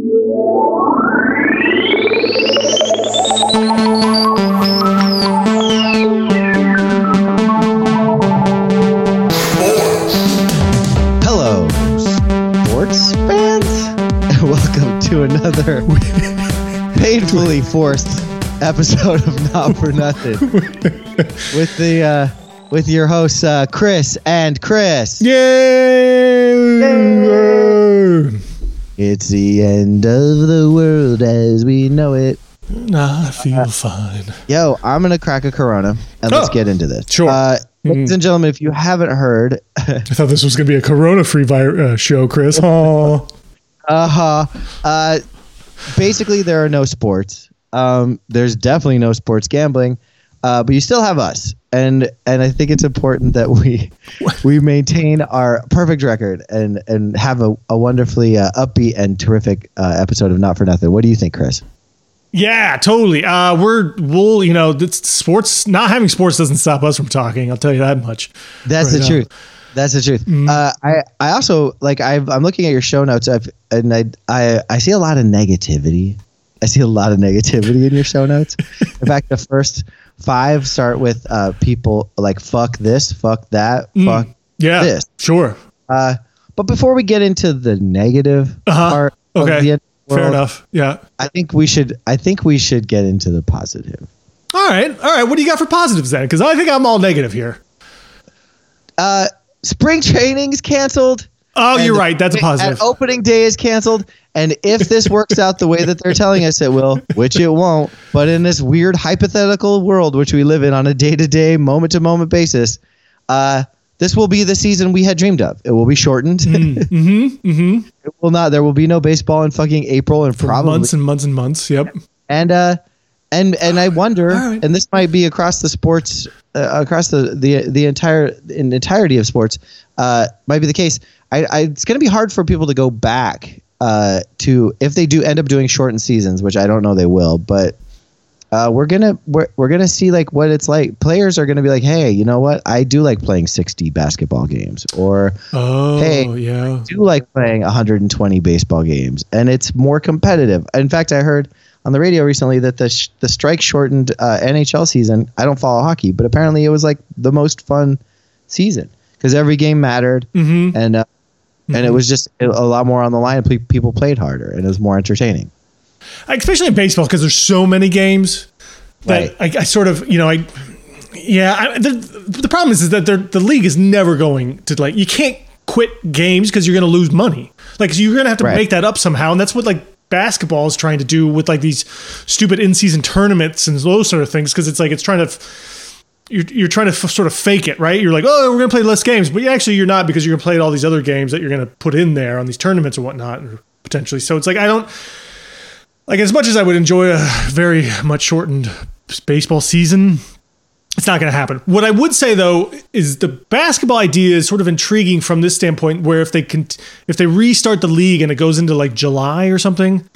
Hello, sports fans. Welcome to another painfully forced episode of Not for Nothing with the uh, with your hosts uh, Chris and Chris. Yay! It's the end of the world as we know it. I feel fine. Yo, I'm gonna crack a Corona and let's Oh, get into this. sure. Uh, Mhm. Ladies and gentlemen, if you haven't heard, I thought this was going to be a corona-free uh, show, Chris. Oh, Uh-huh. Uh basically there are no sports. Um there's definitely no sports gambling. Uh but you still have us. And and I think it's important that we we maintain our perfect record and and have a, a wonderfully uh, upbeat and terrific uh, episode of Not for Nothing. What do you think, Chris? yeah, totally. Uh, we're we'll you know sports not having sports doesn't stop us from talking. I'll tell you that much. That's Right the on. truth. That's the truth. Uh, I I also like I've, I'm looking at your show notes I've, and I, I I see a lot of negativity. I see a lot of negativity in your show notes. in fact, the first five start with uh, people like fuck this, fuck that, fuck. Yeah, This. sure. Uh, but before we get into the negative Uh-huh. part Okay. of the end of the Fair enough. Yeah. I think we should I think we should get into the positive. All right. All right. What do you got for positives then? Because I think I'm all negative here. Uh, spring training's canceled. Oh, And you're right. That's a positive. And opening day is canceled. And if this works out the way that they're telling us it will, which it won't, but in this weird hypothetical world which we live in on a day to day, moment to moment basis, uh, this will be the season we had dreamed of. It will be shortened. mm-hmm. Mm-hmm. it will not. There will be no baseball in fucking April and For probably months and months and months. Yep. and uh, and and I wonder, right. and this might be across the sports, uh, across the the the entire in entirety of sports, uh, might be the case. I, I it's going to be hard for people to go back uh, to if they do end up doing shortened seasons, which I don't know they will, but. Uh, we're gonna we're, we're gonna see like what it's like. Players are gonna be like, hey, you know what? I do like playing sixty basketball games, or Oh, Hey. yeah. do like playing 120 baseball games, and it's more competitive. In fact, I heard on the radio recently that the sh- the strike shortened uh, NHL season. I don't follow hockey, but apparently it was like the most fun season because every game mattered, Mm-hmm. and uh, and it mm-hmm. was just a lot more on the line. Pe- People played harder, and it was more entertaining. especially in baseball because there's so many games that I, I sort of you know I yeah I, the, the problem is, is that the league is never going to like you can't quit games because you're going to lose money like so you're going to have to Right. make that up somehow and that's what like basketball is trying to do with like these stupid in-season tournaments and those sort of things because it's like it's trying to f- you're, you're trying to f- sort of fake it right? You're like oh we're going to play less games. But actually you're not because you're going to play all these other games that you're going to put in there on these tournaments or whatnot potentially. So it's like i don't like as much as I would enjoy a very much shortened baseball season, it's not going to happen. What I would say though is the basketball idea is sort of intriguing from this standpoint, where if they can, if they restart the league and it goes into like July or something,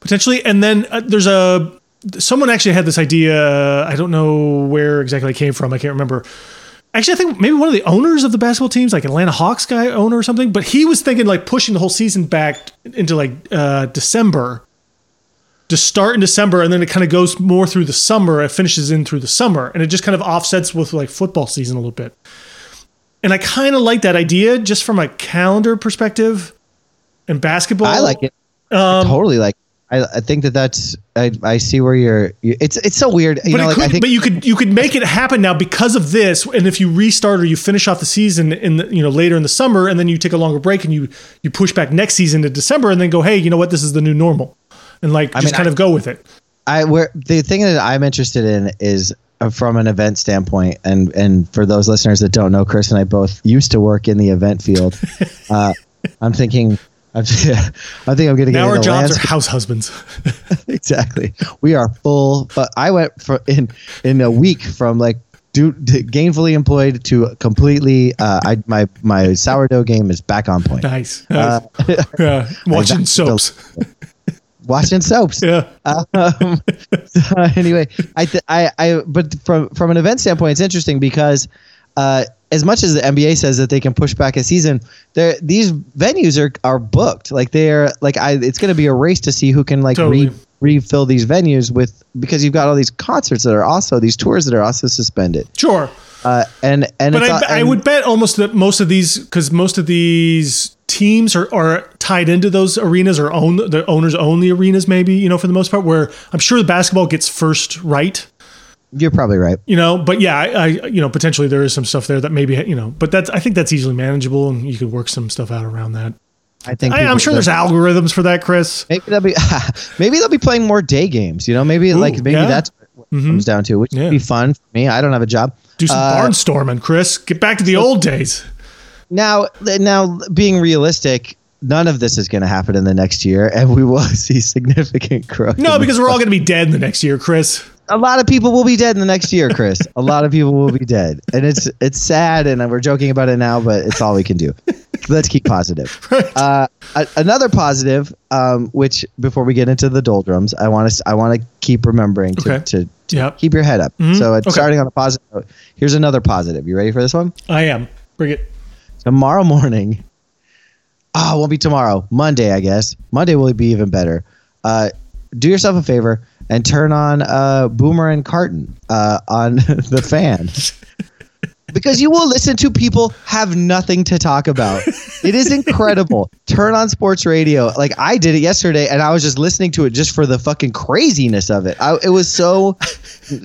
potentially, and then uh, there's a someone actually had this idea. I don't know where exactly it came from. I can't remember. Actually, I think maybe one of the owners of the basketball teams, like Atlanta Hawks guy owner or something, but he was thinking like pushing the whole season back into like uh, December to start in December and then it kind of goes more through the summer. It finishes in through the summer and it just kind of offsets with like football season a little bit. And I kind of like that idea just from a calendar perspective and basketball. I like it. I Um, totally like. I, I think that that's. I, I see where you're. You, it's it's so weird. You but, know, like could, I think but you could you could make it happen now because of this. And if you restart or you finish off the season in the, you know later in the summer, and then you take a longer break and you you push back next season to December, and then go, hey, you know what, this is the new normal, and like just mean, kind I- of go with it. I where the thing that I'm interested in is uh, from an event standpoint, and and for those listeners that don't know, Chris and I both used to work in the event field. uh, I'm thinking. I'm, I think I'm going to get Now our jobs landscape. are house husbands. exactly. We are full, but I went for in in a week from like do, gainfully employed to completely. Uh, I my my sourdough game is back on point. nice. Uh, yeah. Watching soaps. Watching soaps. Yeah. um, so anyway, I, th- I, I, but from from an event standpoint, it's interesting because uh, as much as the NBA says that they can push back a season, there these venues are are booked. Like they're like I, it's going to be a race to see who can like Totally. re, refill these venues with because you've got all these concerts that are also these tours that are also suspended. Sure. Uh, and and But I, all- I would bet almost that most of these, because most of these teams are, are tied into those arenas or own the owners own the arenas, maybe you know for the most part. Where I'm sure the basketball gets first right, you're probably right. you know. But yeah, I, I you know potentially there is some stuff there that maybe you know, but that's I think that's easily manageable and you could work some stuff out around that. I think I, I'm sure there's algorithms for that, Chris. Maybe they'll be maybe they'll be playing more day games. You know, maybe like maybe yeah. that's what it comes down to, which Yeah. would be fun for me. I don't have a job. Do some Uh, barnstorming, Chris. Get back to the old days. Now, now, being realistic, none of this is going to happen in the next year, and we will see significant growth. No, because we're all going to be dead in the next year, Chris. A lot of people will be dead in the next year, Chris. a lot of people will be dead, and it's it's sad, and we're joking about it now, but it's all we can do. Let's keep positive. Uh, a- another positive, um, which before we get into the doldrums, I want to I want to keep remembering to, Okay. to, to Yep. keep your head up. So it's Okay. starting on a positive note. Here's another positive. You ready for this one? I am. Bring it. tomorrow morning. Ah, it won't be tomorrow. Monday, I guess. Monday will be even better. Uh, do yourself a favor and turn on uh, Boomer and Carton uh, on the fan. Because you will listen to people have nothing to talk about. It is incredible. Turn on sports radio. Like I did it yesterday, and I was just listening to it just for the fucking craziness of it. I, it was so,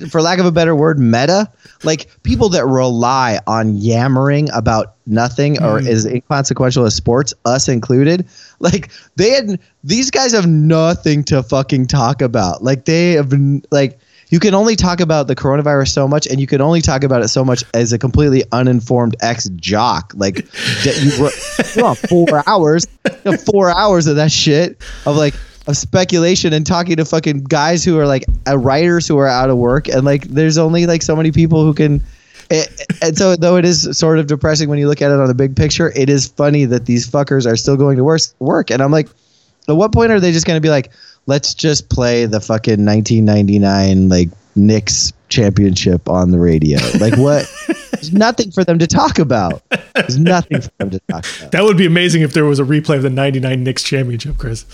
for lack of a better word, meta. Like people that rely on yammering about nothing or mm. is inconsequential as sports, us included. Like they had these guys have nothing to fucking talk about. Like they have been like you can only talk about the coronavirus so much, and you can only talk about it so much as a completely uninformed ex jock. Like you, were- you four hours, you know, four hours of that shit of like of speculation and talking to fucking guys who are like uh, writers who are out of work, and like there's only like so many people who can. eh, And so, though it is sort of depressing when you look at it on the big picture, it is funny that these fuckers are still going to work. Work, and I'm like, at what point are they just going to be like, let's just play the fucking 1999 like Knicks championship on the radio? Like what? There's nothing for them to talk about. There's nothing for them to talk about. That would be amazing if there was a replay of the 99 Knicks championship, Chris.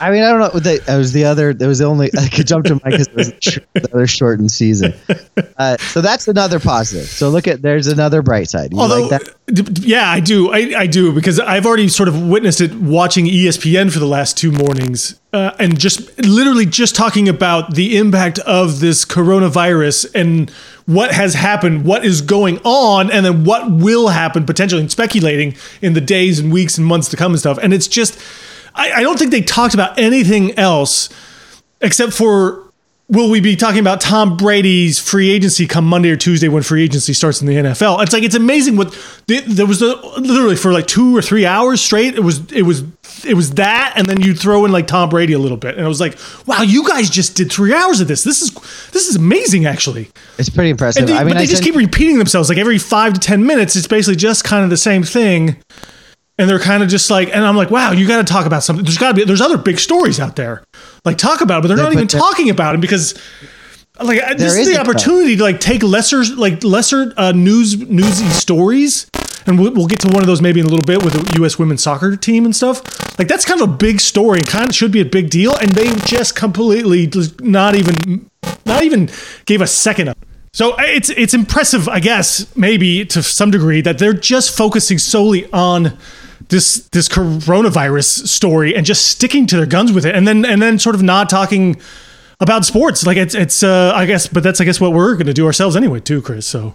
I mean, I don't know. That was the other. There was the only. I could jump to Mike because it was the other shortened season. Uh, so that's another positive. So look at there's another bright side. You Although, like that? d- d- yeah, I do. I, I do because I've already sort of witnessed it watching ESPN for the last two mornings uh, and just literally just talking about the impact of this coronavirus and what has happened, what is going on, and then what will happen potentially, and speculating in the days and weeks and months to come and stuff. And it's just, I, I don't think they talked about anything else except for will we be talking about Tom Brady's free agency come Monday or Tuesday when free agency starts in the NFL? It's like it's amazing what the- there was a, literally for like two or three hours straight. It was it was it was that, and then you throw in like Tom Brady a little bit, and I was like, wow, you guys just did three hours of this. This is this is amazing, actually. It's pretty impressive. They, I mean, but they I just keep repeating themselves like every five to ten minutes. It's basically just kind of the same thing. And they're kind of just like, and I'm like, wow, you got to talk about something. There's got to be, there's other big stories out there. Like, talk about it, but they're not but even there- talking about it because, like, this There is the opportunity to like take lesser, like lesser uh, news, newsy stories, and we'll, we'll get to one of those maybe in a little bit with the U.S. women's soccer team and stuff. Like, that's kind of a big story and kind of should be a big deal, and they just completely just not even, not even gave a second of. So it's it's impressive, I guess, maybe to some degree, that they're just focusing solely on this this coronavirus story and just sticking to their guns with it, and then and then sort of not talking about sports. Like it's it's uh, I guess, but that's I guess what we're going to do ourselves anyway, too, Chris. So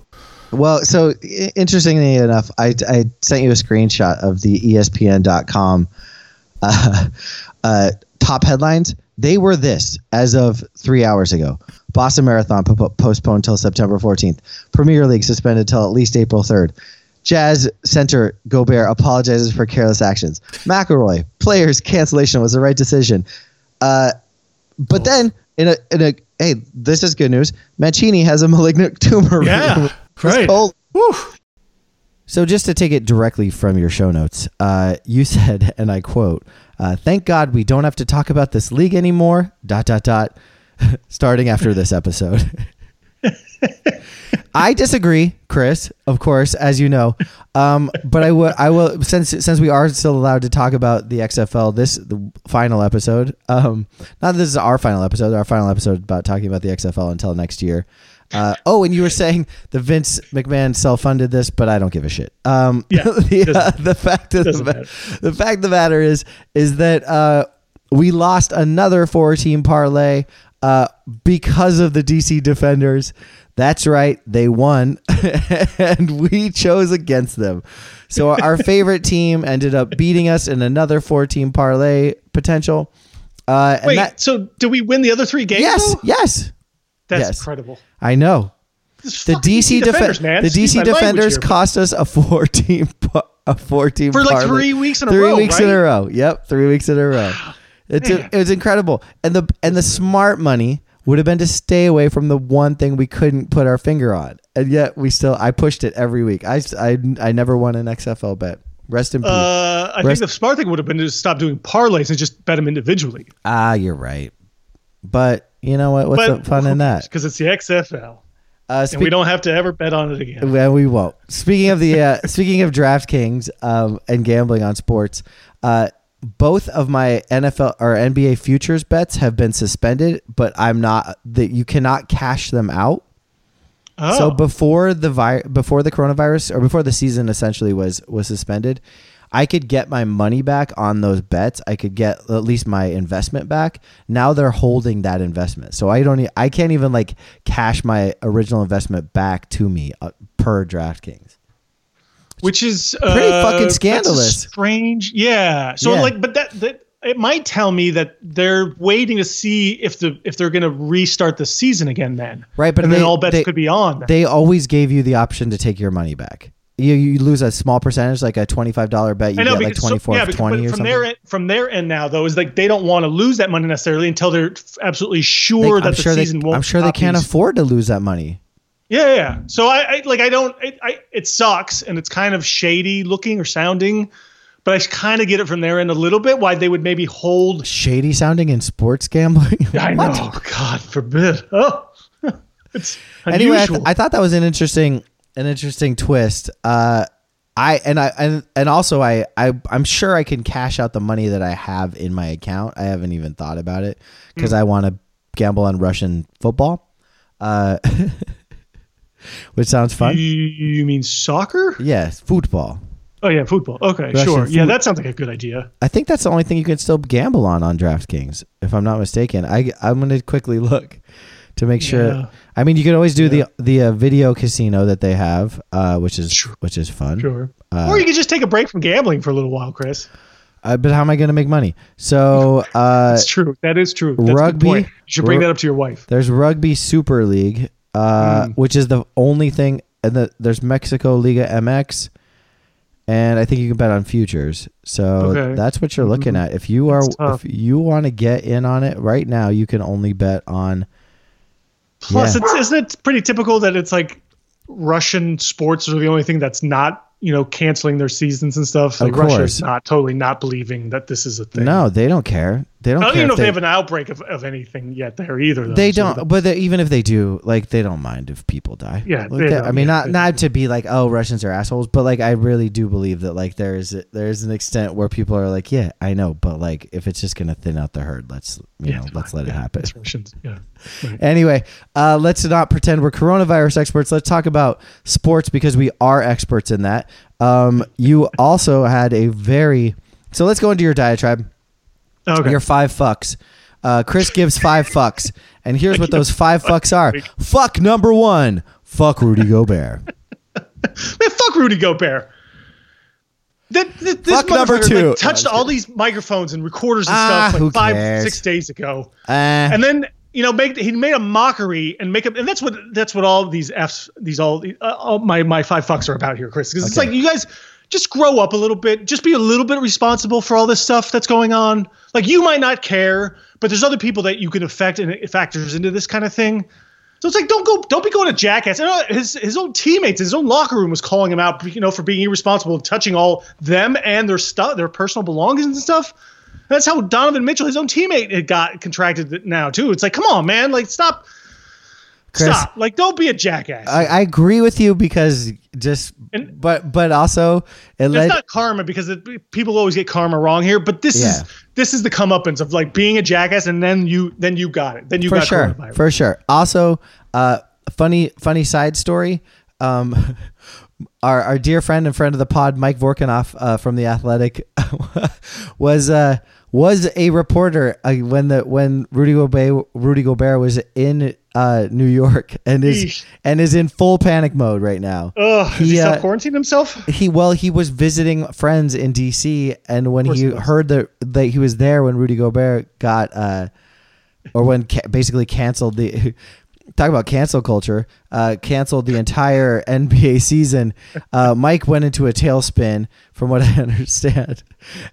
Well, so interestingly enough, I, I sent you a screenshot of the ESPN.com uh, uh, top headlines. They were this as of three hours ago. Boston Marathon po- postponed till September 14th. Premier League suspended till at least April 3rd. Jazz center Gobert apologizes for careless actions. McIlroy players cancellation was the right decision. Uh, but then in a in a hey, this is good news. Mancini has a malignant tumor. yeah, It's right. So, just to take it directly from your show notes, uh, you said, and I quote, uh, "Thank God we don't have to talk about this league anymore." Dot dot dot. Starting after this episode. I disagree, Chris. Of course, as you know, um, but I will. I will since since we are still allowed to talk about the XFL. This the final episode. Um, not that this is our final episode. Our final episode about talking about the XFL until next year. Uh, oh, and you were saying the Vince McMahon self-funded this, but I don't give a shit. Um, Yeah, the, uh, the fact of the, matter. the fact of the matter is is that uh, we lost another four-team parlay uh, because of the DC Defenders. That's right, they won, and we chose against them. So our favorite team ended up beating us in another four-team parlay potential. Uh, and Wait, that, so did we win the other three games? yes, though? yes, That's yes. incredible. I know. This The fucking DC, defenders, defe- man. the DC defenders here, cost us a four team a four team For like parlay. three weeks in a three row, weeks in a row. Yep, three weeks in a row. It's it was incredible, and the and the smart money would have been to stay away from the one thing we couldn't put our finger on, and yet we still I pushed it every week. I I, I never won an XFL bet. Rest in peace. Uh, I Rest- think the smart thing would have been to stop doing parlays and just bet them individually. ah, you're right, but you know what? What's the fun in that? Because it's the XFL, Uh, and we don't have to ever bet on it again. Well, we won't. Speaking of the uh, speaking of DraftKings um, and gambling on sports, uh, both of my NFL or NBA futures bets have been suspended, but I'm not that you cannot cash them out. Oh, So before the vi- before the coronavirus or before the season essentially was was suspended, I could get my money back on those bets. I could get at least my investment back. Now they're holding that investment, so I don't. e- I can't even like cash my original investment back to me uh, per DraftKings. Which is Pretty uh, fucking scandalous. Strange, yeah. So Yeah. like, but that that it might tell me that they're waiting to see if the if they're going to restart the season again. Then Right, but and they- then all bets they- could be on. then. They always gave you the option to take your money back. You, you lose a small percentage, like a twenty five dollar bet. You know get like so- twenty four yeah, because- twenty but or from something. their end, from their end now though is like they don't want to lose that money necessarily until they're absolutely sure Like, that I'm the sure they, season won't. I'm sure they can't these- afford to lose that money. Yeah, yeah. So I, I like I don't I, I it sucks and it's kind of shady looking or sounding, but I kind of get it from their end a little bit why they would maybe hold. Shady sounding in sports gambling. I know, God forbid. Oh, it's anyway, I, unusual. th- I thought that was an interesting, an interesting twist. Uh, I and I and and also I I I'm sure I can cash out the money that I have in my account. I haven't even thought about it because I want to gamble on Russian football, uh, which sounds fun. you, mean soccer? Yes, football. Oh yeah, football. Okay, Russian sure. Yeah, that sounds like a good idea. I think that's the only thing you can still gamble on on DraftKings, if I'm not mistaken. I I'm gonna quickly look to make sure. Yeah. I mean, you can always do the the uh, video casino that they have, uh, which is Sure. which is fun. Sure. Uh, or you could just take a break from gambling for a little while, Chris. Uh, but how am I going to make money? So uh, That's true. That is true. That's rugby- point. You should bring ru- that up to your wife. there's Rugby Super League, uh, Mm. which is the only thing. And the, there's Mexico Liga MX, and I think you can bet on futures. So Okay. that's what you're looking Mhm. at. If you are if you want to get in on it right now, you can only bet on. Plus, Yeah. it's isn't it pretty typical that it's like Russian sports are the only thing that's not you know canceling their seasons and stuff. Like Russia course. is not totally not believing that this is a thing. No, they don't care. They don't I don't even know if they they, have an outbreak of, of anything yet there either. Though, they so don't. But they, even if they do, like they don't mind if people die. Yeah, Like, they I mean, yeah, not not to be like, oh, Russians are assholes, but like I really do believe that like there is there is an extent where people are like, yeah, I know, but like if it's just gonna thin out the herd, let's you yeah, know let's let it happen. Russians. Yeah. Anyway, uh, let's not pretend we're coronavirus experts. Let's talk about sports because we are experts in that. Um, you also had a very so let's go into your diatribe. Okay. Your five fucks. Uh, Chris gives five fucks, and here's what those five fucks are. Fuck number one. Fuck Rudy Gobert. Man, fuck Rudy Gobert. That, that, this Fuck number two. Like, touched No, all these microphones and recorders and Ah, stuff like five, cares? six days ago. Uh, and then you know make he made a mockery and make up and that's what that's what all these f's these all, uh, all my my five fucks are about here chris because it's like you guys just grow up a little bit. Just be a little bit responsible for all this stuff that's going on. Like you might not care but there's other people that you can affect and it factors into this kind of thing. So it's like don't go don't be going to jackass. And uh, his his own teammates his own locker room was calling him out you know for being irresponsible and touching all them and their stuff their personal belongings and stuff. That's how Donovan Mitchell, his own teammate, had got contracted now too. It's like, come on, man, like stop. Chris, Stop. Like, don't be a jackass. I, I agree with you because just, And- but but also it it's not karma because it, people always get karma wrong here, but this Yeah. is this is the comeuppance of like being a jackass, and then you then you got it. Then you for got sure for sure also uh funny funny side story um our, our dear friend and friend of the pod mike vorkunov uh, from the athletic was uh was a reporter uh, when the when rudy gobert rudy gobert was in uh new york and is and is in full panic mode right now. Ugh, he He, uh, quarantined himself? he well he was visiting friends in DC and when he he heard that that he was there when Rudy Gobert got uh or when ca- basically canceled the talk about cancel culture uh canceled the entire NBA season uh Mike went into a tailspin from what I understand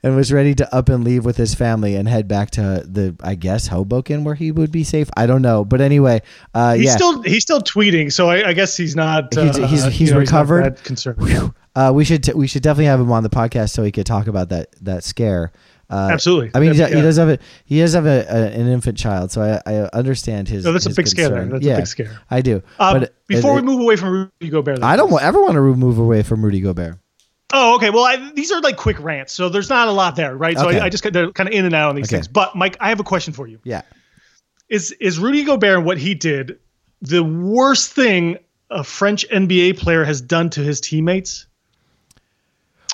and was ready to up and leave with his family and head back to the I guess Hoboken where he would be safe I don't know but anyway uh He's yeah still he's still tweeting, so I, I guess he's not. He's- uh, he's- he's know, not recovered. concerned. Uh, we should t- we should definitely have him on the podcast so he could talk about that that scare. Uh, Absolutely. I mean, he, That'd he does have a he does have a, a, an infant child, so I, I understand his. No, that's a his big scare there. concern. That's a big scare. I do. Uh, but before it- we move away from Rudy Gobert, though, I don't ever want to move away from Rudy Gobert. Oh, okay. Well, I, these are like quick rants, so there's not a lot there, right? So Okay. I, I just they're kind of in and out on these Okay. things. But Mike, I have a question for you. Yeah. Is is Rudy Gobert and what he did the worst thing a French NBA player has done to his teammates?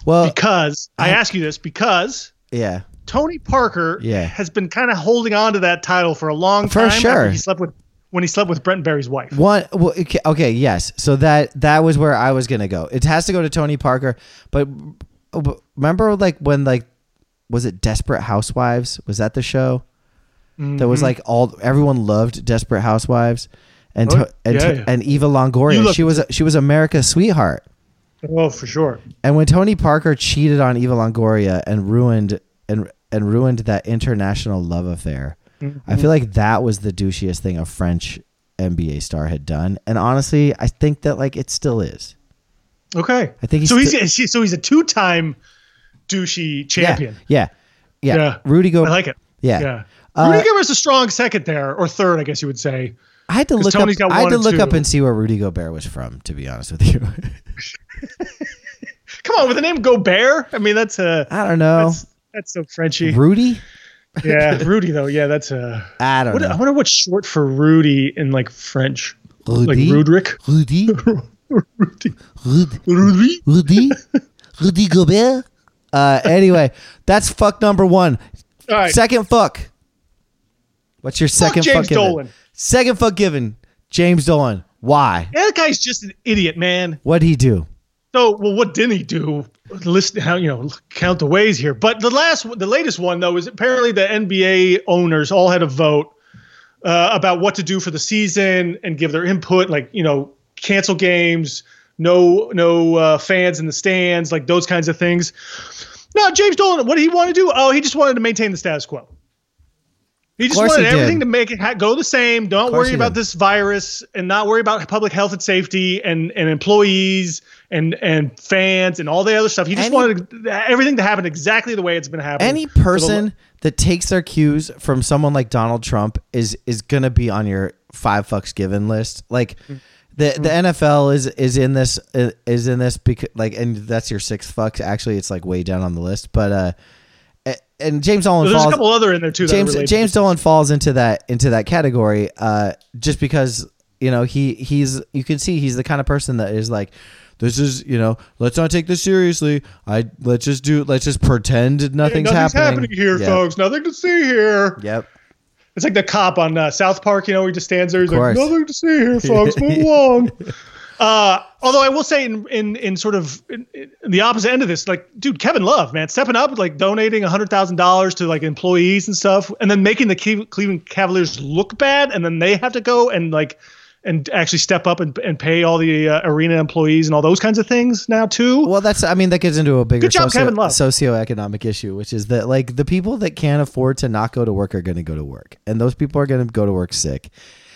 Well, Because I, I- ask you this because yeah. Tony Parker Yeah. has been kind of holding on to that title for a long For time. after sure. he slept with when he slept with Brent Barry's wife. One well, okay, okay, yes. So that that was where I was gonna go. It has to go to Tony Parker, but remember like when like was it Desperate Housewives? Was that the show? That was like all everyone loved Desperate Housewives, and Mm-hmm. Oh, to, and yeah, to- yeah. and Eva Longoria. She was she was America's sweetheart. Oh, for sure. And when Tony Parker cheated on Eva Longoria and ruined and and ruined that international love affair, Mm-hmm. I feel like that was the douchiest thing a French NBA star had done. And honestly, I think that like it still is. Okay. I think he's so he's sti- so he's a two-time douchey champion. Yeah, yeah, yeah. Yeah. Rudy Go. I like it. Yeah. Yeah. Uh, Rudy Gobert's a strong second there, or third, I guess you would say. I had to look Tony's up. I had to look up and see where Rudy Gobert was from. To be honest with you, Come on, with the name Gobert. I mean, that's a I don't know. that's, that's so Frenchy. Rudy. Yeah, Rudy though. Yeah, that's a. I don't What, I wonder what's short for Rudy in like French. Rudy. Like Rudrick. Rudy. Rudy. Rudy. Rudy. Rudy. Gobert. Uh, anyway, that's fuck number one. All right. Second fuck. What's your second James fuck given? Second fuck given. James Dolan. Why? Yeah, that guy's just an idiot, man. What'd he do? So, well, what didn't he do? List how you know count the ways here. But the last, the latest one though is apparently the NBA owners all had a vote uh, about what to do for the season and give their input, like you know, cancel games, no no uh, fans in the stands, like those kinds of things. Now, James Dolan, what did he want to do? Oh, he just wanted to maintain the status quo. He just wanted he everything to make it ha- go the same. Don't worry about did. this virus and not worry about public health and safety and, and employees and and fans and all the other stuff. He just Any- wanted everything to happen exactly the way it's been happening. Any for the- person that takes their cues from someone like Donald Trump is is gonna be on your five fucks given list. Like the the NFL is is in this is in this because like and that's your sixth fucks. Actually, it's like way down on the list. But uh, and James Dolan there's a couple other in there too. James. James Dolan falls into that into that category uh, just because you know he he's you can see he's the kind of person that is like this is you know let's not take this seriously I let's just do let's just pretend nothing's, nothing's happening. here, Yep. folks. Nothing to see here. Yep. It's like the cop on uh, South Park, you know, where he just stands there. He's like, nothing to see here, folks. Move along. Uh, although I will say, in in in sort of in, in the opposite end of this, like, dude, Kevin Love, man, stepping up, like donating hundred thousand dollars to like employees and stuff, and then making the Cle- Cleveland Cavaliers look bad, and then they have to go and like and actually step up and, and pay all the uh, arena employees and all those kinds of things now too. Well, that's I mean that gets into a bigger Good job, socio- Kevin Love. socioeconomic issue, which is that like the people that can't afford to not go to work are going to go to work, and those people are going to go to work sick.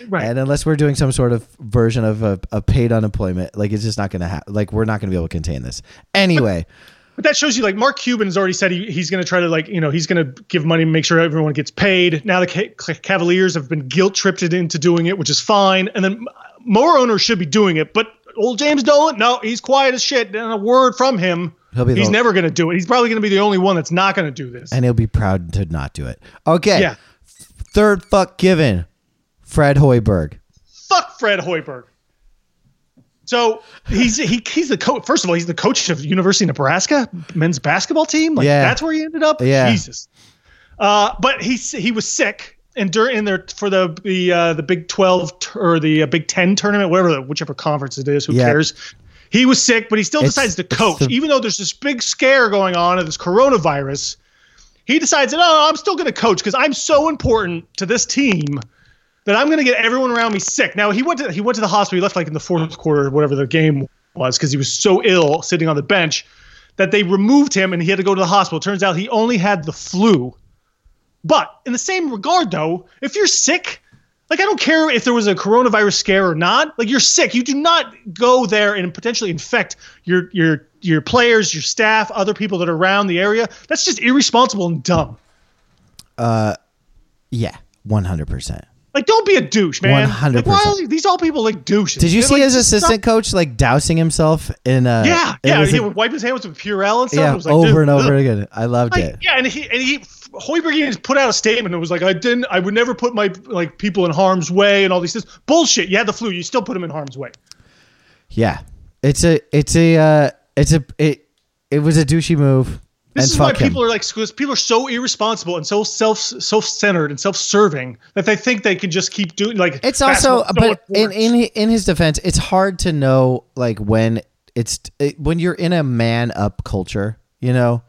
Right. And unless we're doing some sort of version of a, a paid unemployment, like it's just not going to happen. Like we're not going to be able to contain this anyway. But that shows you like Mark Cuban has already said he, he's going to try to like you know he's going to give money, to make sure everyone gets paid. Now the Cavaliers have been guilt tripped into doing it, which is fine. And then more owners should be doing it, but old James Dolan, no, he's quiet as shit. And a word from him, He'll be he's never going to do it. He's probably going to be the only one that's not going to do this. and he'll be proud to not do it. Okay. Yeah. Third fuck given, Fred Hoiberg. Fuck Fred Hoiberg. So he's he, he's the coach. First of all, he's the coach of University of Nebraska men's basketball team. Like Yeah. that's where he ended up. Yeah. Jesus. Uh, but he he was sick, and during in there for the the uh, the Big Twelve t- or the uh, Big Ten tournament, whatever whichever conference it is, who Yeah. cares? He was sick, but he still It's- decides to coach, the- even though there's this big scare going on of this coronavirus. He decides, no, no, I'm still going to coach because I'm so important to this team that I'm going to get everyone around me sick. Now he went to he went to the hospital. He left like in the fourth quarter, whatever the game was, because he was so ill sitting on the bench that they removed him and he had to go to the hospital. Turns out he only had the flu. But in the same regard, though, if you're sick, like I don't care if there was a coronavirus scare or not. Like you're sick, you do not go there and potentially infect your your your players, your staff, other people that are around the area. That's just irresponsible and dumb. Uh, Yeah, one hundred percent. Like, don't be a douche, man. 100%. Like, why these all people like douches? Did you They're see like, his assistant stop- coach like dousing himself in? a? Yeah, yeah. He would wipe his hands with some Purell and stuff. yeah, It was like, over and over ugh. again. I loved Like, it. yeah, and he and he Hoiberg even put out a statement and was like, I didn't, I would never put my like people in harm's way and all these things. Bullshit. You had the flu. You still put them in harm's way. Yeah, it's a, it's a, uh, it's a, it, it was a douchey move. This is why fuck him. people are like, because people are so irresponsible and so self self centered and self serving that they think they can just keep doing like. It's also, so but in, in in his defense, it's hard to know like when it's it, when you're in a man up culture, you know,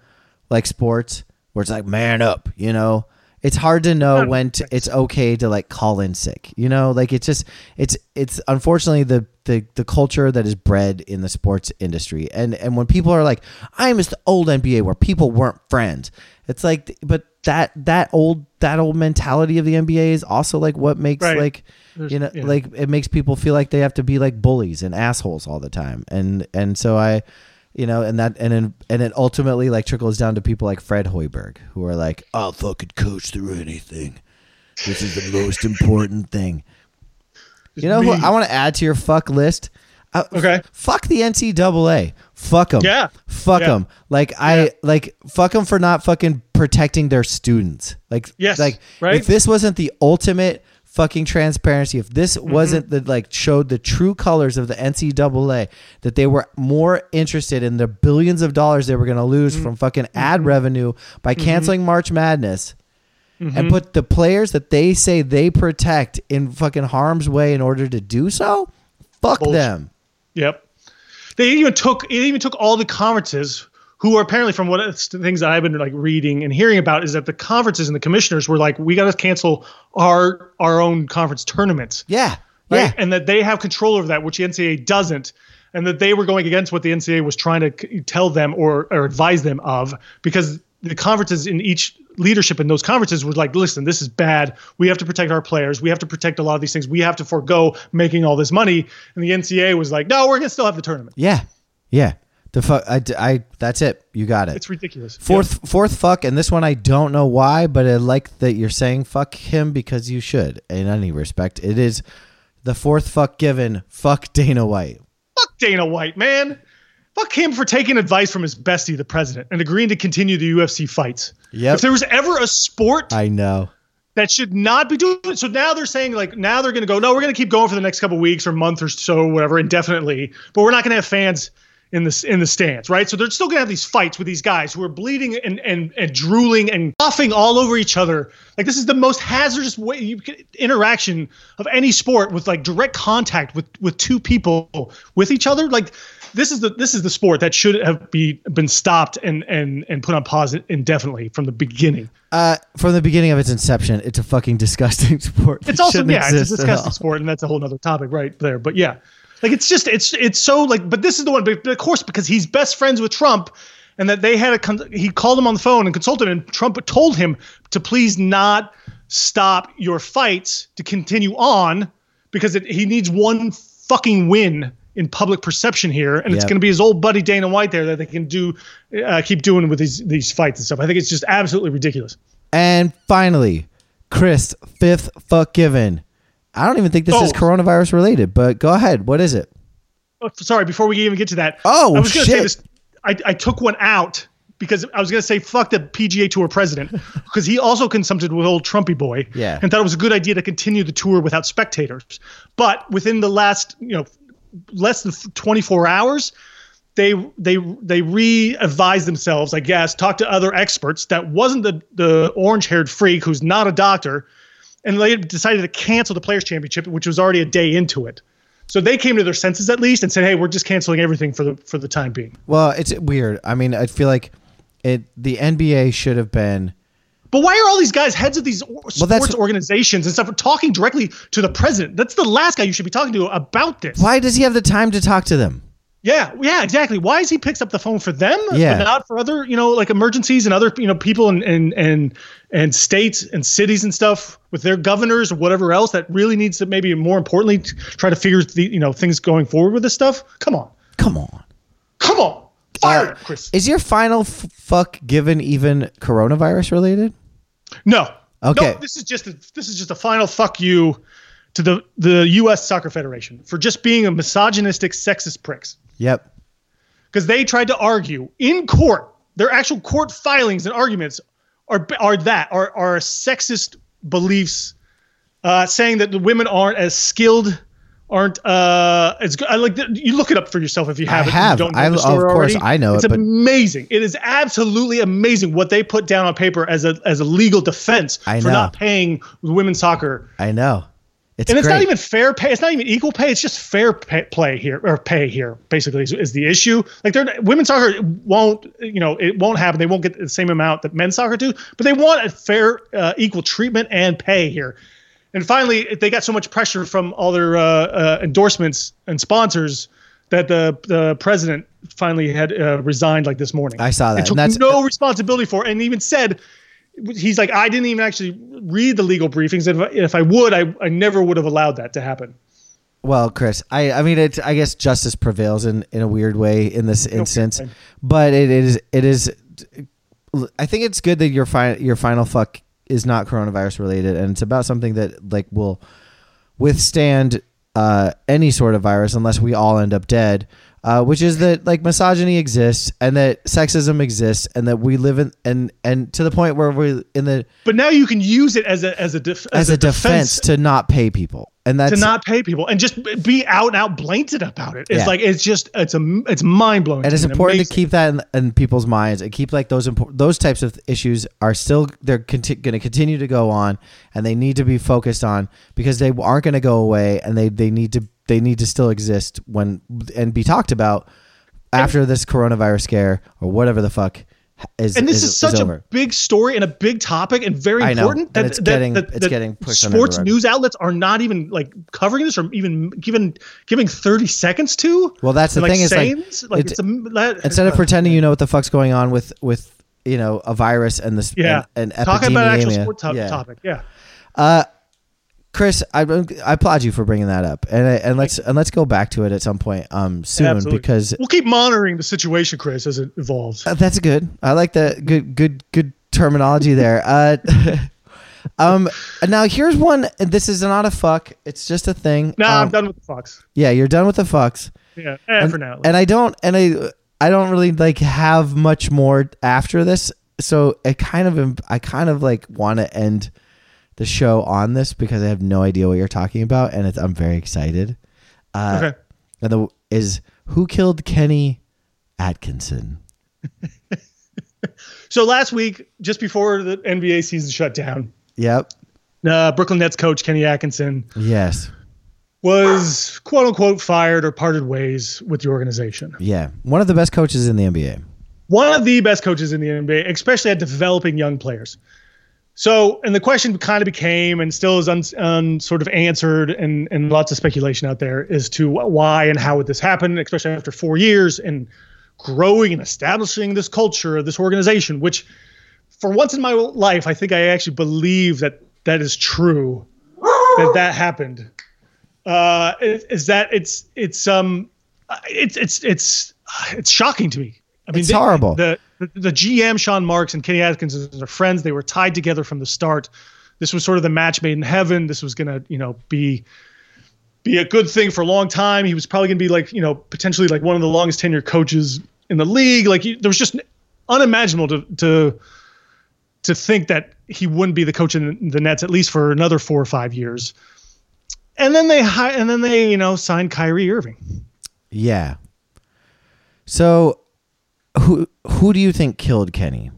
like sports where it's like man up, you know. It's hard to know when to, it's okay to like call in sick, you know. Like it's just it's it's unfortunately the the the culture that is bred in the sports industry, and and when people are like, I miss the old NBA where people weren't friends. It's like, but that that old that old mentality of the NBA is also like what makes Right. like There's- you know yeah. like it makes people feel like they have to be like bullies and assholes all the time and and so i you know and that and then and it ultimately like trickles down to people like fred hoiberg who are like i'll fucking coach through anything this is the most important thing you know who i want to add to your fuck list uh, Okay. fuck the ncaa fuck them Yeah. fuck Yeah. them like i Yeah. like fuck them for not fucking protecting their students like Yes, like right? if this wasn't the ultimate fucking transparency, if this Mm-hmm. wasn't the like showed the true colors of the NCAA, that they were more interested in the billions of dollars they were going to lose Mm-hmm. from fucking ad revenue by canceling March Madness. Mm-hmm. And put the players that they say they protect in fucking harm's way in order to do so. Fuck Bullshit. them. Yep. They even took it even took all the conferences who are apparently from what things that I've been like reading and hearing about is that the conferences and the commissioners were like, we got to cancel our our own conference tournaments, Yeah. right? Yeah. And that they have control over that, which the NCAA doesn't, and that they were going against what the NCAA was trying to tell them or or advise them of because the conferences in each leadership in those conferences was like, listen, this is bad. We have to protect our players. We have to protect a lot of these things. We have to forego making all this money. And the NCAA was like, no, we're gonna still have the tournament. Yeah. Yeah. The fuck I, I that's it. You got it. It's ridiculous. Fourth, fourth fuck, and this one I don't know why, but I like that you're saying fuck him because you should in any respect. It is the fourth fuck given. Fuck Dana White. Fuck Dana White, man. Fuck him for taking advice from his bestie, the president, and agreeing to continue the UFC fights. Yep. If there was ever a sport I know. that should not be doing it, so now they're saying like now they're going to go, no, we're going to keep going for the next couple weeks or month or so, whatever, indefinitely, but we're not going to have fans in the in the stands, right? So they're still going to have these fights with these guys who are bleeding and and and drooling and coughing all over each other. Like this is the most hazardous way you can, interaction of any sport with like direct contact with with two people with each other. Like this is the this is the sport that should have be been stopped and and and put on pause indefinitely from the beginning. Uh, from the beginning of its inception, it's a fucking disgusting sport. It's also yeah, it's a disgusting sport, and that's a whole other topic right there. But yeah, like it's just it's it's so like, but this is the one, but of course because he's best friends with Trump, and that they had a con- he called him on the phone and consulted, and Trump told him to please not stop your fights to continue on because it, he needs one fucking win in public perception here, and it's going to be his old buddy Dana White there that they can do uh, keep doing with these these fights and stuff. I think it's just absolutely ridiculous. And finally, Chris, fifth fuck given. I don't even think this is Oh. coronavirus related, but go ahead. What is it? Oh, sorry, before we even get to that. Oh, I was gonna shit. say this. I, I took one out because I was going to say fuck the PGA Tour president because he also consumpted with old Trumpy boy. Yeah. And thought it was a good idea to continue the tour without spectators. But within the last, you know, less than 24 hours, they they they re-advised themselves, I guess, talked to other experts that wasn't the the orange-haired freak who's not a doctor, and they decided to cancel the Players Championship, which was already a day into it. So they came to their senses at least and said, "Hey, we're just canceling everything for the for the time being." Well, it's weird. I mean, I feel like it. The NBA should have been. But why are all these guys heads of these or- sports that's- organizations and stuff talking directly to the president? That's the last guy you should be talking to about this. Why does he have the time to talk to them? Yeah, yeah, exactly. Why is he picks up the phone for them, Yeah. but not for other, you know, like emergencies and other, you know, people and and and and states and cities and stuff with their governors or whatever else that really needs to maybe more importantly try to figure the you know things going forward with this stuff. Come on, Come on. come on, fire Uh, Chris. Is your final f- fuck given even coronavirus related? No, Okay. No, this is just a, this is just a final fuck you to the the U.S. Soccer Federation for just being a misogynistic, sexist pricks. Yep. because they tried to argue in court. Their actual court filings and arguments are are that are are sexist beliefs, uh, saying that the women aren't as skilled, aren't uh as good. I like you look it up for yourself if you haven't. you have. don't know I- the of course already. I know It's it, but- amazing. It is absolutely amazing what they put down on paper as a as a legal defense I for know. not paying women's soccer I know. It's and it's great. not even fair pay. It's not even equal pay. It's just fair pay, play here or pay here. Basically, is, is the issue. Like they're women's soccer won't, you know, it won't happen. They won't get the same amount that men's soccer do, but they want a fair, uh, equal treatment and pay here. And finally, they got so much pressure from all their uh, uh, endorsements and sponsors that the the president finally had uh, resigned like this morning. I saw that, And took and that's- no responsibility for it, and even said he's like, I didn't even actually read the legal briefings. If I, if I would, I, I never would have allowed that to happen. Well, Chris, I, I mean, it, I guess justice prevails in, in a weird way in this instance, okay. but it is it is. I think it's good that your final your final fuck is not coronavirus related, and it's about something that like will withstand uh, any sort of virus unless we all end up dead. Uh, which is that like misogyny exists and that sexism exists and that we live in and and to the point where we're in the But now you can use it as a as a def, as, a, defense, to not pay people and that's to not pay people and just be out and out blatant about it. It's Yeah. like it's just it's a it's mind blowing. and it's important to keep that in, in people's minds and keep like those impor- those types of issues are still they're conti- going to continue to go on and they need to be focused on because they aren't going to go away and they they need to they need to still exist when and be talked about after this coronavirus scare or whatever the fuck is And this is, is such a over. big story and a big topic and very I know, important and that, it's that, getting- that, it's that getting pushed sports news outlets are not even like covering this or even giving giving 30 seconds to. Well, that's the And, thing is, like, saying this? like it- it's a, that, instead of uh, pretending you know what the fuck's going on with with you know a virus and this yeah, and, and talking about an actual epidemia. sport to- Yeah. topic. Yeah. Uh, Chris, I, I applaud you for bringing that up, and and let's and let's go back to it at some point um soon Absolutely. because we'll keep monitoring the situation, Chris, as it evolves. uh, that's good. I like that good good good terminology there. Uh, um, now here's one. This is not a fuck. It's just a thing. No, Um, I'm done with the Fox. Yeah, you're done with the fucks. Yeah, eh, for now. And I don't and I I don't really like have much more after this. So I kind of I kind of like want to end the show on this because I have no idea what you're talking about and it's, I'm very excited. Uh, okay. And the is who killed Kenny Atkinson? So last week, just before the NBA season shut down, Yep. uh, Brooklyn Nets coach Kenny Atkinson Yes. was quote unquote fired or parted ways with the organization. Yeah. One of the best coaches in the NBA. One of the best coaches in the NBA, especially at developing young players. So, and the question kind of became, and still is un, un, sort of answered, and, and lots of speculation out there as to why and how would this happen, especially after four years and growing and establishing this culture this organization, which for once in my life, I think I actually believe that that is true, that that happened. Uh, is, that it's it's um it's it's it's it's shocking to me. I mean, It's they- horrible. The, the the GM Sean Marks and Kenny Atkins are friends. They were tied together from the start. This was sort of the match made in heaven. This was gonna you know be be a good thing for a long time. He was probably gonna be like you know potentially like one of the longest tenure coaches in the league. Like he, there was just unimaginable to to to think that he wouldn't be the coach in the Nets at least for another four or five years. And then they hi- and then they you know signed Kyrie Irving. Yeah. So, who who do you think killed Kenny?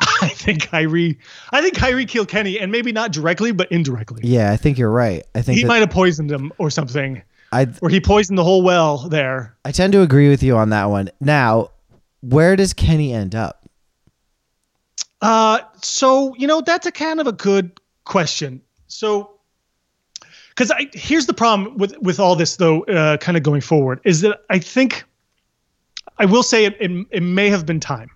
I think Kyrie. I think Kyrie killed Kenny, and maybe not directly, but indirectly. Yeah, I think you're right. I think He that- might have poisoned him or something, I or he poisoned the whole well there. I tend to agree with you on that one. Now, where does Kenny end up? Uh, so you know that's a kind of a good question. So, because I here's the problem with with all this though, uh, kind of going forward is that I think I will say it, it it may have been time.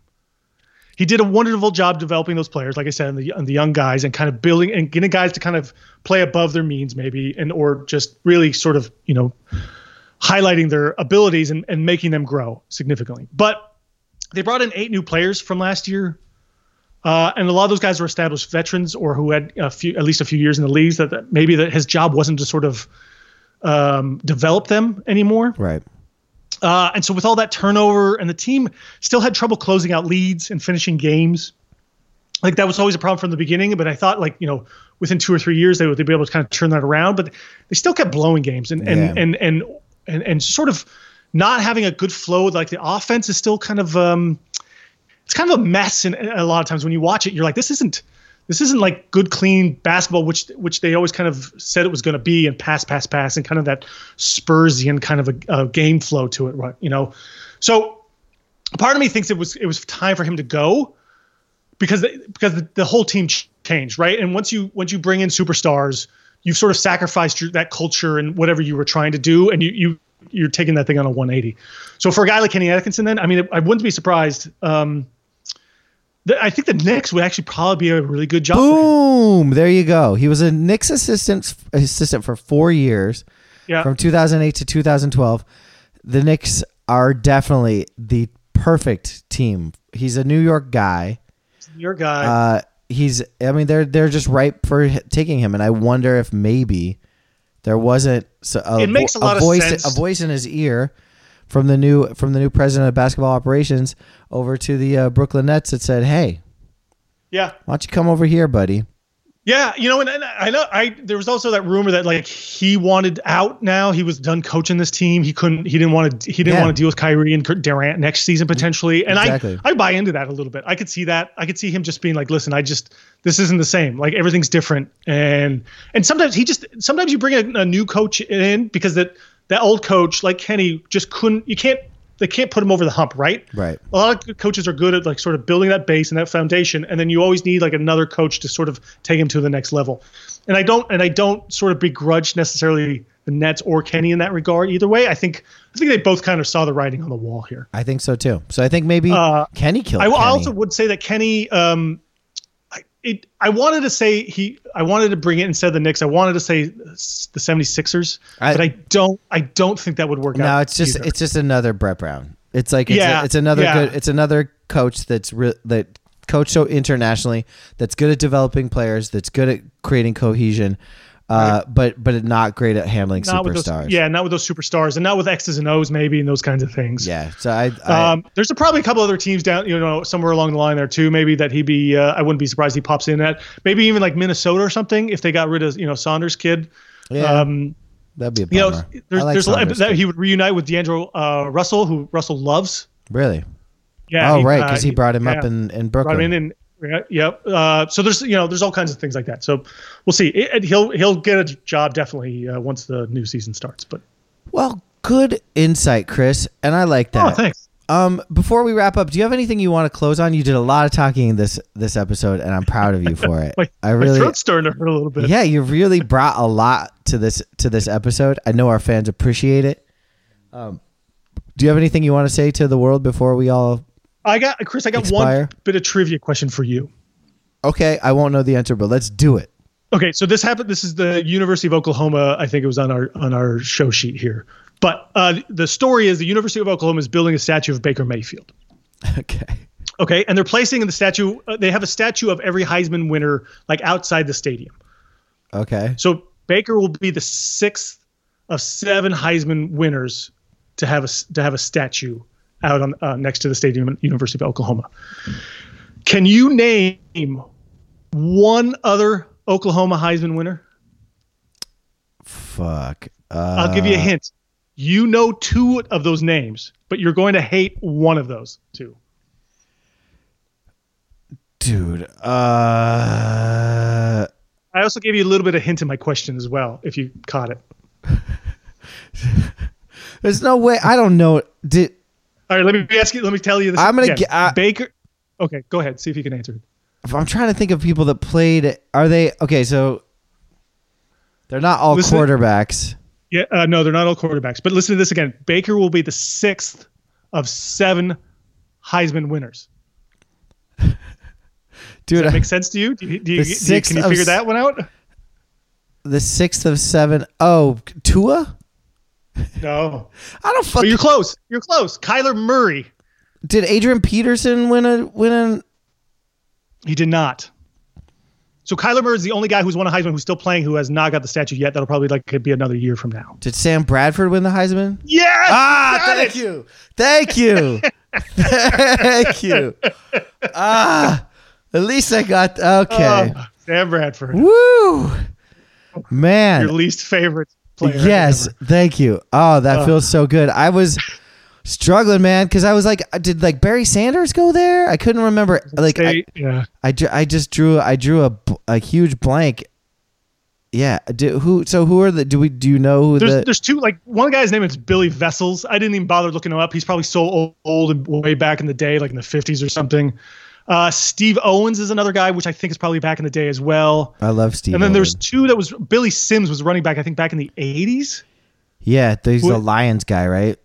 He did a wonderful job developing those players, like I said, and the, and the young guys, and kind of building and getting guys to kind of play above their means, maybe, and or just really sort of you know highlighting their abilities and, and making them grow significantly. But they brought in eight new players from last year. Uh, and a lot of those guys were established veterans or who had a few, at least a few years in the leagues. That, that maybe that his job wasn't to sort of um, develop them anymore. Right. Uh, and so with all that turnover, and the team still had trouble closing out leads and finishing games. Like that was always a problem from the beginning. But I thought like you know within two or three years they would they'd be able to kind of turn that around. But they still kept blowing games and and Yeah. and, and and and sort of not having a good flow. Like the offense is still kind of um, it's kind of a mess. And a lot of times when you watch it, you're like, this isn't this isn't like good clean basketball, which which they always kind of said it was going to be, and pass, pass, pass, and kind of that Spursian kind of a, a game flow to it, right? You know, so part of me thinks it was it was time for him to go because the, because the, the whole team changed, right? And once you once you bring in superstars, you've sort of sacrificed your, that culture and whatever you were trying to do, and you you you're taking that thing on a 180. So for a guy like Kenny Atkinson, then I mean, I wouldn't be surprised. Um, I think the Knicks would actually probably be a really good job. Boom! There you go. He was a Knicks assistant assistant for four years, Yeah, from 2008 to 2012. The Knicks are definitely the perfect team. He's a New York guy. your guy. Uh, he's. I mean, they're they're just ripe for taking him, and I wonder if maybe there wasn't so a, It makes a lot of voice sense. a voice in his ear from the new from the new president of basketball operations over to the uh, Brooklyn Nets that said, "Hey, yeah, why don't you come over here, buddy?" yeah. You know, and, and I know I there was also that rumor that like he wanted out now. He was done coaching this team. He couldn't. He didn't want to. He didn't Yeah. want to deal with Kyrie and Durant next season potentially. And Exactly. I I buy into that a little bit. I could see that. I could see him just being like, listen, I just this isn't the same. Like everything's different. And and sometimes he just sometimes you bring a, a new coach in because that that old coach like Kenny just couldn't. You can't. They can't put him over the hump, right? Right. a lot of coaches are good at like sort of building that base and that foundation and then you always need like another coach to sort of take him to the next level and i don't and i don't sort of begrudge necessarily the nets or kenny in that regard either way i think i think they both kind of saw the writing on the wall here I think so too. So I think maybe Uh, Kenny killed. I, I also would say that kenny um it, I wanted to say he I wanted to bring it instead of the Knicks. I wanted to say the 76ers, I- but I don't I don't think that would work out. No, it's just either. it's just another Brett Brown. It's like it's, Yeah, it's another yeah. good it's another coach that's re- that coached so internationally that's good at developing players that's good at creating cohesion, uh, but but not great at handling not with superstars. those yeah, not with those superstars and not with X's and O's maybe and those kinds of things. yeah. So I, I Um, there's a, probably a couple other teams down, you know, somewhere along the line there too. Maybe that he'd be. Uh, I wouldn't be surprised he pops in at. Maybe even like Minnesota or something if they got rid of you know Saunders kid. yeah Um, that'd be a you know, bummer. there's I like there's a lot Saunders. that he would reunite with D'Angelo uh, Russell, who Russell loves. really. Yeah. oh he- right, uh, because he brought him up yeah, in in brought Brooklyn. him in and. Yeah, Yep. Uh, so there's you know there's all kinds of things like that. So we'll see. It, it- he'll he'll get a job definitely uh, once the new season starts. But well, good insight, Chris, and I like that. oh, thanks. Um, before we wrap up, do you have anything you want to close on? You did a lot of talking in this this episode, and I'm proud of you for it. My, I my really, throat's starting to hurt a little bit. yeah, you really brought a lot to this to this episode. I know our fans appreciate it. Um, do you have anything you want to say to the world before we all? I got Chris. I got Expire? one bit of trivia question for you. Okay, I won't know the answer, but let's do it. Okay, so this happened. This is the University of Oklahoma. I think it was on our on our show sheet here. But uh, the story is the University of Oklahoma is building a statue of Baker Mayfield. Okay. Okay, and they're placing in the statue. Uh, they have a statue of every Heisman winner like outside the stadium. Okay. So Baker will be the sixth of seven Heisman winners to have a to have a statue out on uh, next to the stadium at University of Oklahoma. Can you name one other Oklahoma Heisman winner? Fuck. Uh, I'll give you a hint. You know two of those names, but you're going to hate one of those two. dude. Uh, I also gave you a little bit of hint in my question as well, if you caught it. there's no way. I don't know. Did All right, let me ask you. Let me tell you this. I'm gonna again. get- I- Baker. Okay, go ahead. See if you can answer it. I'm trying to think of people that played. Are they okay? So they're not all Listen- quarterbacks. Yeah, uh, no, they're not all quarterbacks. But listen to this again. Baker will be the sixth of seven Heisman winners. Dude, Does That make sense to you? Do you, do you, do you- can you figure s- that one out? the sixth of seven. Oh, Tua. No, I don't but you're close. You're close. Kyler Murray. Did Adrian Peterson win a win a? He did not. So Kyler Murray is the only guy who's won a Heisman who's still playing who has not got the statue yet. That'll probably like could be another year from now. Did Sam Bradford win the Heisman? Yes. Ah, thank it! you, thank you, thank you. Ah, at least I got okay. Oh, Sam Bradford, Woo, man. your least favorite player. Yes, thank you. Oh, that Uh. feels so good. I was struggling, man, because I was like, did like Barry Sanders go there? I couldn't remember. Like, I, yeah. I, I just drew, I drew a, a huge blank. Yeah. Do, who? So who are the? Do we? Do you know who There's the? there's two like one guy's name is Billy Vessels. I didn't even bother looking him up. He's probably so old, old and way back in the day, like in the 50s or something. Uh, Steve Owens is another guy, which I think is probably back in the day as well. I love Steve. and then there's two that was Billy Sims was running back, I think back in the 80s. yeah, there's who- the Lions guy, right?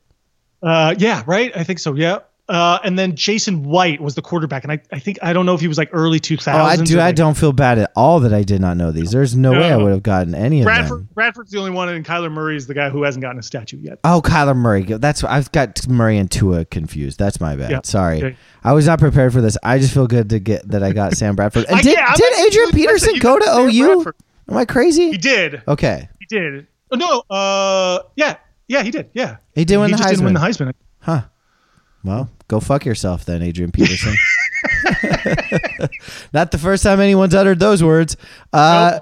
Uh, yeah, right. I think so. Yeah. Uh, and then Jason White was the quarterback, and I, I think I don't know if he was like early 2000s. Oh, I do. I like- don't feel bad at all that I did not know these. There's no, way I would have gotten any of them. Bradford's the only one, and Kyler Murray is the guy who hasn't gotten a statue yet. Oh, Kyler Murray. That's I've got Murray and Tua confused. That's my bad. Yeah. Sorry, Okay. I was not prepared for this. I just feel good to get that I got Sam Bradford. And I- did yeah, did Adrian Peterson go to Sam OU? Bradford. Am I crazy? He did. Okay, He did. Oh, no. Uh, yeah, yeah, he did. Yeah, He did win he the just didn't win the Heisman. Heisman. huh? Well, go fuck yourself then, Adrian Peterson. Not the first time anyone's uttered those words. Uh,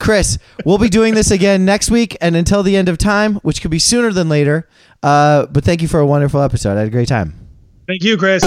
Chris, we'll be doing this again next week and until the end of time, which could be sooner than later. Uh, but thank you for a wonderful episode. I had a great time. Thank you, Chris.